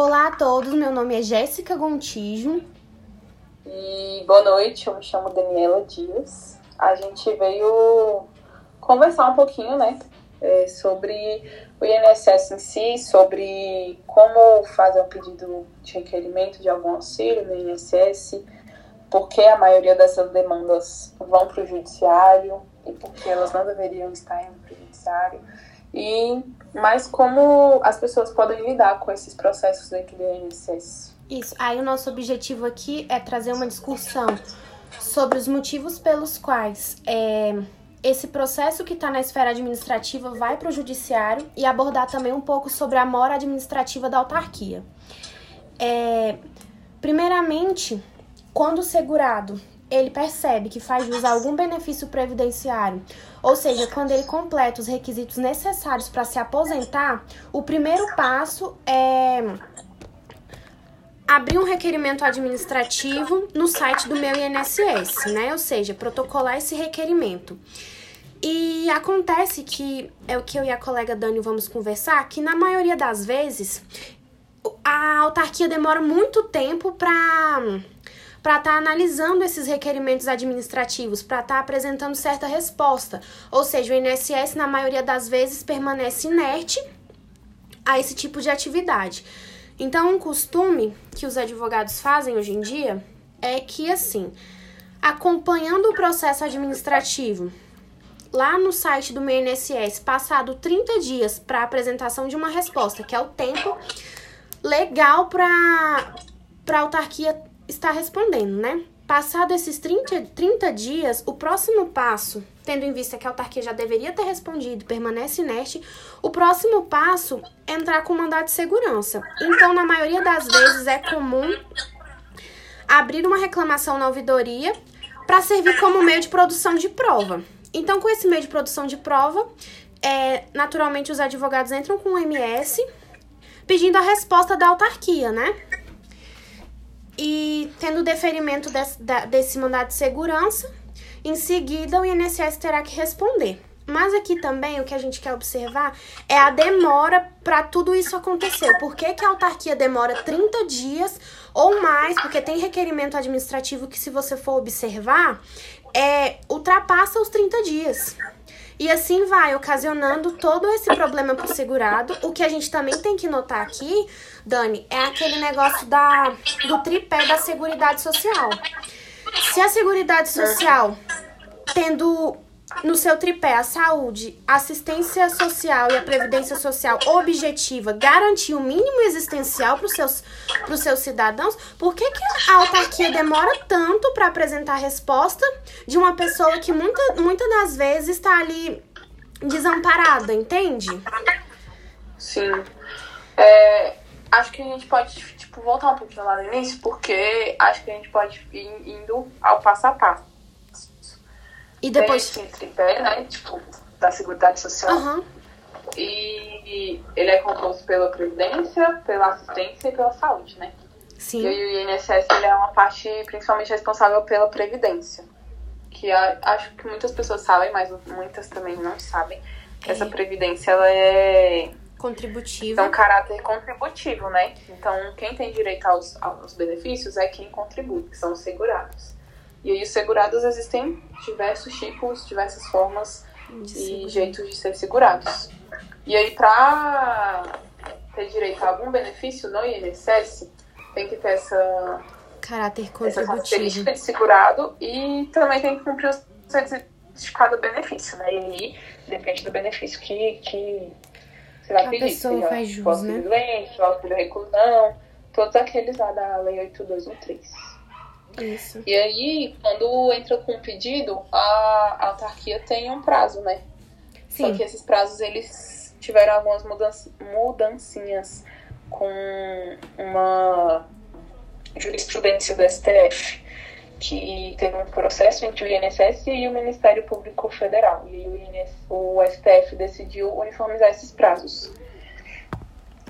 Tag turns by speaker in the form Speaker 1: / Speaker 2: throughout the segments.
Speaker 1: Olá a todos, meu nome é Jéssica Gontijo.
Speaker 2: E boa noite, eu me chamo Daniela Dias. A gente veio conversar um pouquinho, né, é, sobre o INSS em si, sobre como fazer um pedido de requerimento de algum auxílio no INSS, porque a maioria dessas demandas vão para o judiciário e porque elas não deveriam estar indo para o judiciário. E mais como as pessoas podem lidar com esses processos dentro do INSS.
Speaker 1: Isso. Aí o nosso objetivo aqui é trazer uma discussão sobre os motivos pelos quais é, esse processo que está na esfera administrativa vai para o judiciário e abordar também um pouco sobre a mora administrativa da autarquia. É, primeiramente, quando o segurado ele percebe que faz jus a algum benefício previdenciário, ou seja, quando ele completa os requisitos necessários para se aposentar, o primeiro passo é abrir um requerimento administrativo no site do meu INSS, né? Ou seja, protocolar esse requerimento. E acontece que é o que eu e a colega Dani vamos conversar, que na maioria das vezes a autarquia demora muito tempo para para estar tá analisando esses requerimentos administrativos, para estar tá apresentando certa resposta. Ou seja, o INSS na maioria das vezes permanece inerte a esse tipo de atividade. Então, um costume que os advogados fazem hoje em dia é que, assim, acompanhando o processo administrativo, lá no site do meu INSS, passado 30 dias para apresentação de uma resposta, que é o tempo legal para a autarquia estar respondendo, né? Passado esses 30, 30 dias, o próximo passo, tendo em vista que a autarquia já deveria ter respondido, permanece inerte, o próximo passo é entrar com mandado de segurança. Então, na maioria das vezes, é comum abrir uma reclamação na ouvidoria para servir como meio de produção de prova. Então, com esse meio de produção de prova, é, naturalmente os advogados entram com o MS pedindo a resposta da autarquia, né? E tendo deferimento desse, desse mandado de segurança, em seguida o INSS terá que responder. Mas aqui também o que a gente quer observar é a demora para tudo isso acontecer. Por que, que a autarquia demora 30 dias ou mais? Porque tem requerimento administrativo que, se você for observar, é, ultrapassa os 30 dias. E assim vai, ocasionando todo esse problema pro segurado. O que a gente também tem que notar aqui, Dani, é aquele negócio da, do tripé da Seguridade Social. Se a Seguridade Social, tendo no seu tripé a saúde, assistência social e a previdência social objetiva garantir o mínimo existencial para os seus, seus cidadãos, por que, que a autarquia demora tanto para apresentar a resposta de uma pessoa que muita, muitas das vezes está ali desamparada, entende?
Speaker 2: Sim. É, acho que a gente pode tipo, voltar um pouquinho lá no início, porque acho que a gente pode ir indo ao passo a passo.
Speaker 1: E depois.
Speaker 2: Tem esse tripé, né? Tipo, da Seguridade Social.
Speaker 1: Uhum.
Speaker 2: E ele é composto pela Previdência, pela Assistência e pela Saúde, né?
Speaker 1: Sim.
Speaker 2: E o INSS ele é uma parte principalmente responsável pela Previdência. Que a, acho que muitas pessoas sabem, mas muitas também não sabem. É. essa Previdência ela é.
Speaker 1: Contributiva.
Speaker 2: É um caráter contributivo, né? Então, quem tem direito aos, aos benefícios é quem contribui, que são os segurados. E aí, os segurados existem diversos tipos, diversas formas de e jeitos de ser segurados. E aí, para ter direito a algum benefício no INSS, tem que ter essa
Speaker 1: caráter contributivo.
Speaker 2: Essa característica de segurado e também tem que cumprir o certificado do benefício, né? E aí depende do benefício que, que será
Speaker 1: que a pessoa faz jus, né?
Speaker 2: doente, auxílio reclusão, todos aqueles lá da Lei 8213.
Speaker 1: Isso.
Speaker 2: E aí, quando entra com o pedido, a, autarquia tem um prazo, né?
Speaker 1: Sim.
Speaker 2: Só que esses prazos, eles tiveram algumas mudanças, mudancinhas com uma jurisprudência do STF, que teve um processo entre o INSS e o Ministério Público Federal. E o, INS, o STF decidiu uniformizar esses prazos.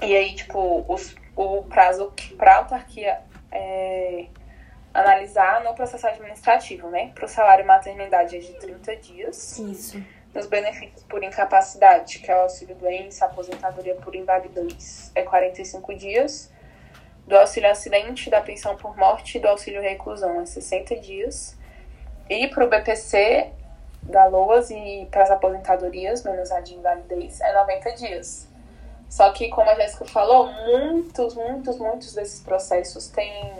Speaker 2: E aí, tipo, os, o prazo para a autarquia é, analisar no processo administrativo, né? Para o salário maternidade é de 30 dias.
Speaker 1: Isso.
Speaker 2: Nos benefícios por incapacidade, que é o auxílio doença, aposentadoria por invalidez, é 45 dias. do auxílio acidente, da pensão por morte e do auxílio reclusão é 60 dias. E para o BPC, da LOAS e para as aposentadorias, menos a de invalidez, é 90 dias. Só que, como a Jéssica falou, muitos, muitos, muitos desses processos têm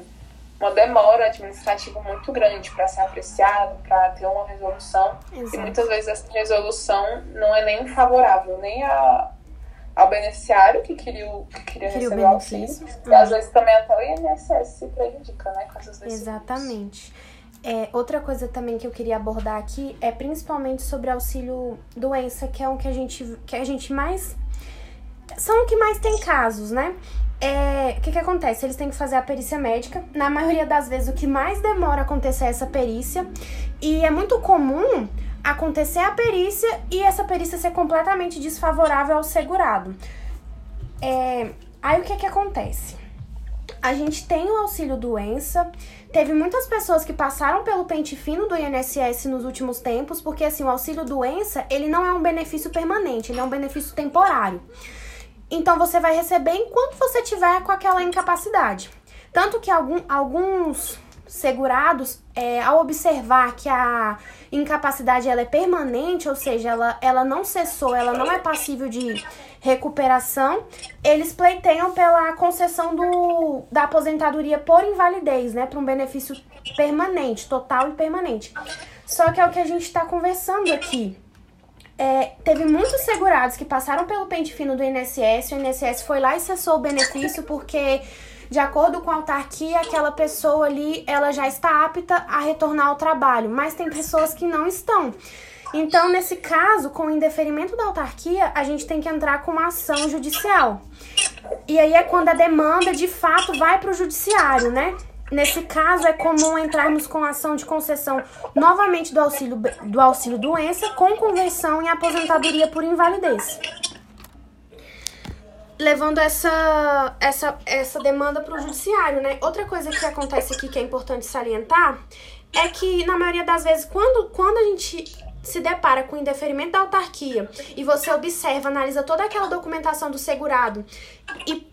Speaker 2: uma demora administrativa muito grande para ser apreciado, para ter uma resolução. Exato. E muitas vezes essa resolução não é nem favorável, nem a, ao beneficiário que queria, que queria, queria receber o auxílio. E às vezes também até o INSS se prejudica, né, com essas decisões.
Speaker 1: Exatamente. É, outra coisa também que eu queria abordar aqui é principalmente sobre auxílio doença, que é o que a gente, que a gente mais. São o que mais tem casos, né? É, o que, que acontece? Eles têm que fazer a perícia médica. Na maioria das vezes, o que mais demora a acontecer é essa perícia. E é muito comum acontecer a perícia e essa perícia ser completamente desfavorável ao segurado. É, aí o que, que acontece? A gente tem o auxílio doença. Teve muitas pessoas que passaram pelo pente fino do INSS nos últimos tempos, porque assim, o auxílio doença, ele não é um benefício permanente, ele é um benefício temporário. Então você vai receber enquanto você tiver com aquela incapacidade. Tanto que algum, alguns segurados, é, ao observar que a incapacidade ela é permanente, ou seja, ela, ela não cessou, ela não é passível de recuperação, eles pleiteiam pela concessão do, da aposentadoria por invalidez, né, para um benefício permanente, total e permanente. Só que é o que a gente está conversando aqui. É, teve muitos segurados que passaram pelo pente fino do INSS, o INSS foi lá e cessou o benefício porque de acordo com a autarquia, aquela pessoa ali, ela já está apta a retornar ao trabalho, mas tem pessoas que não estão. Então, nesse caso, com o indeferimento da autarquia, a gente tem que entrar com uma ação judicial. E aí é quando a demanda, de fato, vai para o judiciário, né? Nesse caso, é comum entrarmos com ação de concessão novamente do auxílio, do auxílio doença com conversão em aposentadoria por invalidez levando essa, essa, essa demanda para o judiciário, né? Outra coisa que acontece aqui que é importante salientar é que, na maioria das vezes, quando, quando a gente se depara com o indeferimento da autarquia e você observa, analisa toda aquela documentação do segurado e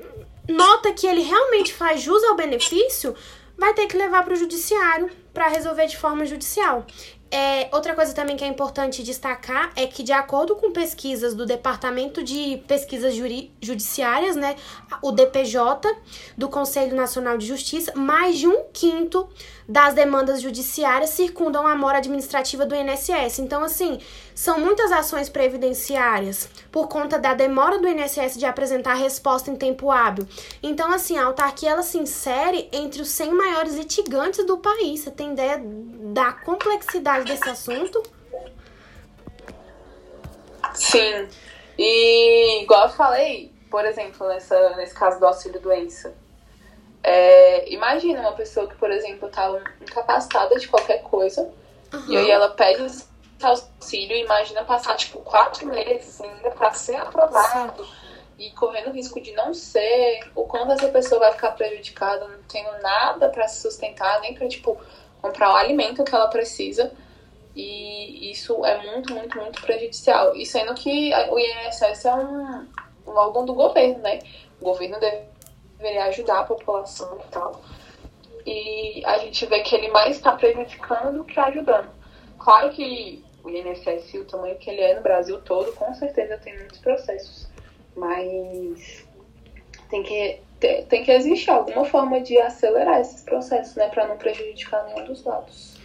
Speaker 1: nota que ele realmente faz jus ao benefício, vai ter que levar para o judiciário para resolver de forma judicial. É, outra coisa também que é importante destacar é que, de acordo com pesquisas do Departamento de Pesquisas Judiciárias, né, o DPJ, do Conselho Nacional de Justiça, mais de um quinto das demandas judiciárias circundam a mora administrativa do INSS. Então, assim, são muitas ações previdenciárias por conta da demora do INSS de apresentar a resposta em tempo hábil. Então, assim, a autarquia ela se insere entre os 100 maiores litigantes do país. Você tem ideia da complexidade desse assunto?
Speaker 2: Sim. E igual eu falei, por exemplo, nessa, nesse caso do auxílio doença, é, imagina uma pessoa que, por exemplo, tá incapacitada de qualquer coisa uhum. e aí ela pede auxílio e imagina passar, tipo, quatro meses ainda para ser aprovado e correndo o risco de não ser, o quanto essa pessoa vai ficar prejudicada, não tendo nada para se sustentar, nem para, tipo, comprar o alimento que ela precisa. E isso é muito, muito, muito prejudicial. E sendo que o INSS é um, um órgão do governo, né? O governo deve deveria ajudar a população e tal. E a gente vê que ele mais está prejudicando do que ajudando. Claro que o INSS, o tamanho que ele é no Brasil todo, com certeza tem muitos processos. Mas tem que, tem que existir alguma forma de acelerar esses processos, né? Para não prejudicar nenhum dos lados.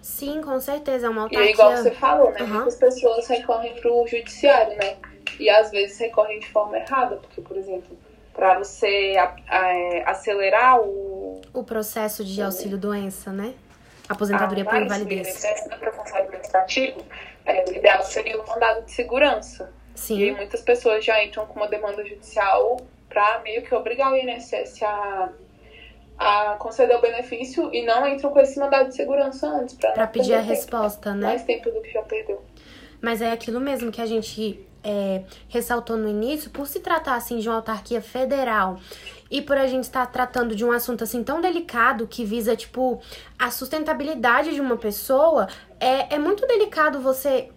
Speaker 1: Sim, com certeza. É uma autarquia...
Speaker 2: E igual você falou, né? Uhum. Muitas pessoas recorrem para o judiciário, né? E às vezes recorrem de forma errada, porque, por exemplo, para você é, acelerar o...
Speaker 1: O processo de auxílio-doença, né? Aposentadoria por invalidez.
Speaker 2: O administrativo, é, o ideal seria o mandado de segurança.
Speaker 1: Sim.
Speaker 2: E muitas pessoas já entram com uma demanda judicial para meio que obrigar o INSS a, a conceder o benefício e não entram com esse mandado de segurança antes.
Speaker 1: Para pedir a resposta, né?
Speaker 2: Mais tempo do que já perdeu.
Speaker 1: Mas é aquilo mesmo que a gente é, ressaltou no início, por se tratar assim de uma autarquia federal e por a gente estar tratando de um assunto assim tão delicado que visa tipo a sustentabilidade de uma pessoa, é, é muito delicado você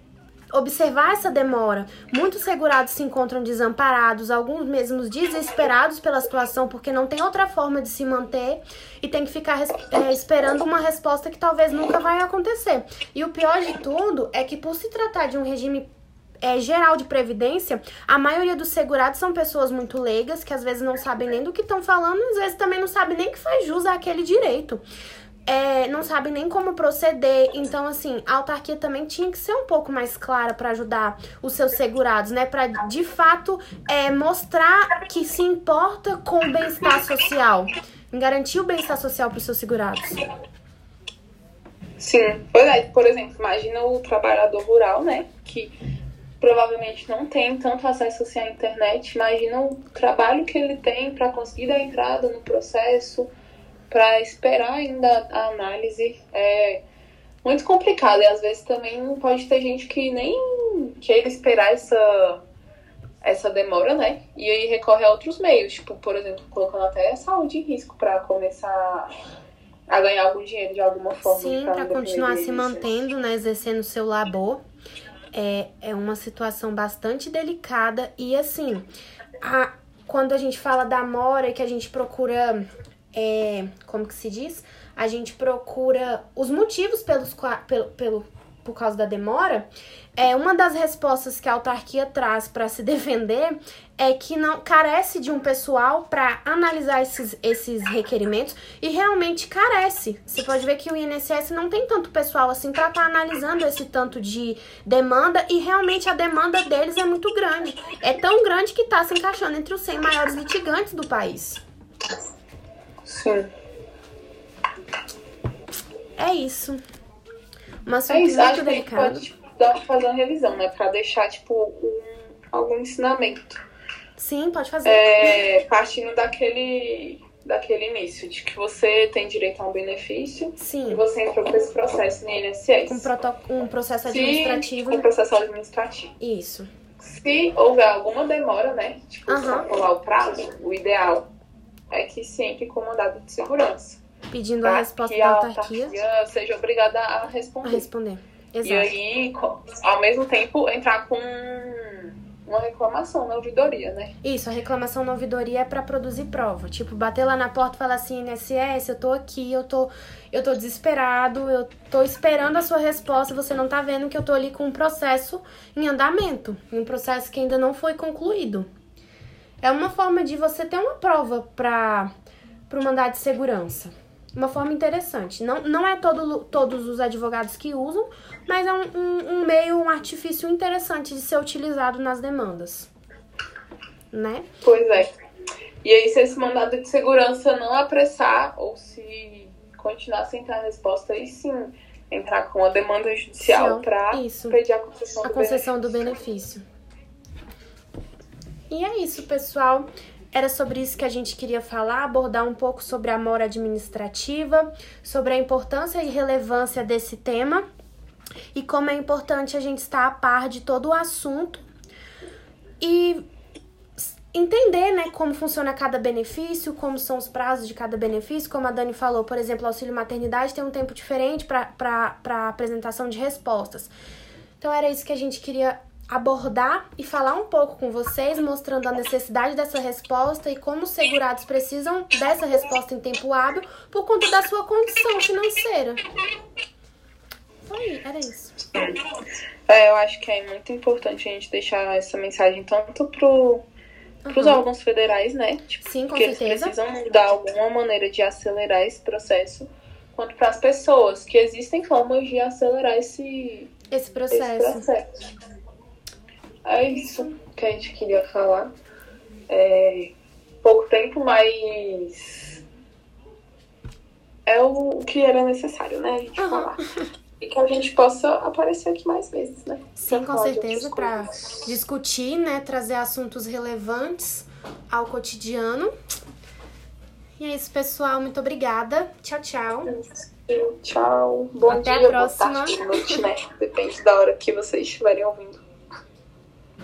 Speaker 1: observar essa demora. Muitos segurados se encontram desamparados, alguns mesmos desesperados pela situação, porque não tem outra forma de se manter e tem que ficar é, esperando uma resposta que talvez nunca vai acontecer. E o pior de tudo é que, por se tratar de um regime é, geral de previdência, a maioria dos segurados são pessoas muito leigas, que às vezes não sabem nem do que estão falando, às vezes também não sabem nem que faz jus àquele direito. É, não sabem nem como proceder. Então, assim, a autarquia também tinha que ser um pouco mais clara para ajudar os seus segurados, né? Para de fato é, mostrar que se importa com o bem-estar social, em garantir o bem-estar social para os seus segurados.
Speaker 2: Sim, pois é, por exemplo, imagina o trabalhador rural, né? Que provavelmente não tem tanto acesso assim à internet. Imagina o trabalho que ele tem para conseguir dar entrada no processo, para esperar ainda a análise. É muito complicado e às vezes também pode ter gente que nem queira esperar essa essa demora, né? E aí recorre a outros meios, tipo, por exemplo, colocando até saúde em risco para começar a ganhar algum dinheiro de alguma forma.
Speaker 1: Sim, para continuar se mantendo, né, exercendo seu labor é, é uma situação bastante delicada e assim, a, quando a gente fala da mora que a gente procura, é, como que se diz? A gente procura os motivos pelos, pelo, pelo, por causa da demora, é uma das respostas que a autarquia traz para se defender é que não carece de um pessoal para analisar esses, esses requerimentos e realmente carece. Você pode ver que o INSS não tem tanto pessoal assim para estar tá analisando esse tanto de demanda e realmente a demanda deles é muito grande. É tão grande que está se encaixando entre os 100 maiores litigantes do país.
Speaker 2: Sim.
Speaker 1: É isso. Uma assunto é isso,
Speaker 2: muito delicado. Que pode fazer uma revisão, né? Pra deixar, tipo, um, algum ensinamento.
Speaker 1: Sim, pode fazer.
Speaker 2: É, partindo daquele, daquele início, de que você tem direito a um benefício
Speaker 1: Sim.
Speaker 2: e você entrou com esse processo no INSS.
Speaker 1: Um, proto, um processo administrativo.
Speaker 2: Sim, um processo administrativo.
Speaker 1: Isso.
Speaker 2: Se houver alguma demora, né? Tipo, uhum. o prazo, o ideal é que sempre com mandado de segurança
Speaker 1: pedindo a resposta da autarquia.
Speaker 2: autarquia seja obrigada a responder.
Speaker 1: A responder. Exato.
Speaker 2: E aí, ao mesmo tempo, entrar com uma reclamação na ouvidoria, né?
Speaker 1: Isso, a reclamação na ouvidoria é para produzir prova. Tipo, bater lá na porta e falar assim, INSS, eu tô aqui, eu tô, eu tô desesperado, eu tô esperando a sua resposta, você não tá vendo que eu tô ali com um processo em andamento, um processo que ainda não foi concluído. É uma forma de você ter uma prova para o mandado de segurança uma forma interessante. Não, não é todo, todos os advogados que usam, mas é um, um, um, meio, um artifício interessante de ser utilizado nas demandas. Né?
Speaker 2: Pois é. E aí, se esse mandado de segurança não apressar, ou se continuar sem ter a resposta, aí sim entrar com a demanda judicial para pedir a concessão,
Speaker 1: a
Speaker 2: do,
Speaker 1: concessão
Speaker 2: benefício.
Speaker 1: do benefício. E é isso, pessoal. Era sobre isso que a gente queria falar, abordar um pouco sobre a mora administrativa, sobre a importância e relevância desse tema e como é importante a gente estar a par de todo o assunto e entender, né, como funciona cada benefício, como são os prazos de cada benefício, como a Dani falou, por exemplo, o auxílio maternidade tem um tempo diferente para apresentação de respostas. Então era isso que a gente queria abordar e falar um pouco com vocês, mostrando a necessidade dessa resposta e como os segurados precisam dessa resposta em tempo hábil por conta da sua condição financeira. Foi, era isso.
Speaker 2: É, eu acho que é muito importante a gente deixar essa mensagem tanto pro para os uhum. órgãos federais, né?
Speaker 1: Tipo, Sim, com
Speaker 2: que certeza. eles precisam dar alguma maneira de acelerar esse processo, quanto para as pessoas, que existem formas de acelerar esse,
Speaker 1: esse processo.
Speaker 2: Esse processo. É isso que a gente queria falar. É pouco tempo, mas é o que era necessário, né? A gente uhum. falar. E que a gente possa aparecer aqui mais vezes, né?
Speaker 1: Sim, com certeza, para discutir, né? Trazer assuntos relevantes ao cotidiano. E é isso, pessoal. Muito obrigada. Tchau, tchau.
Speaker 2: Tchau. Bom
Speaker 1: Até
Speaker 2: dia,
Speaker 1: a próxima.
Speaker 2: boa tarde, noite, né? Depende da hora que vocês estiverem ouvindo.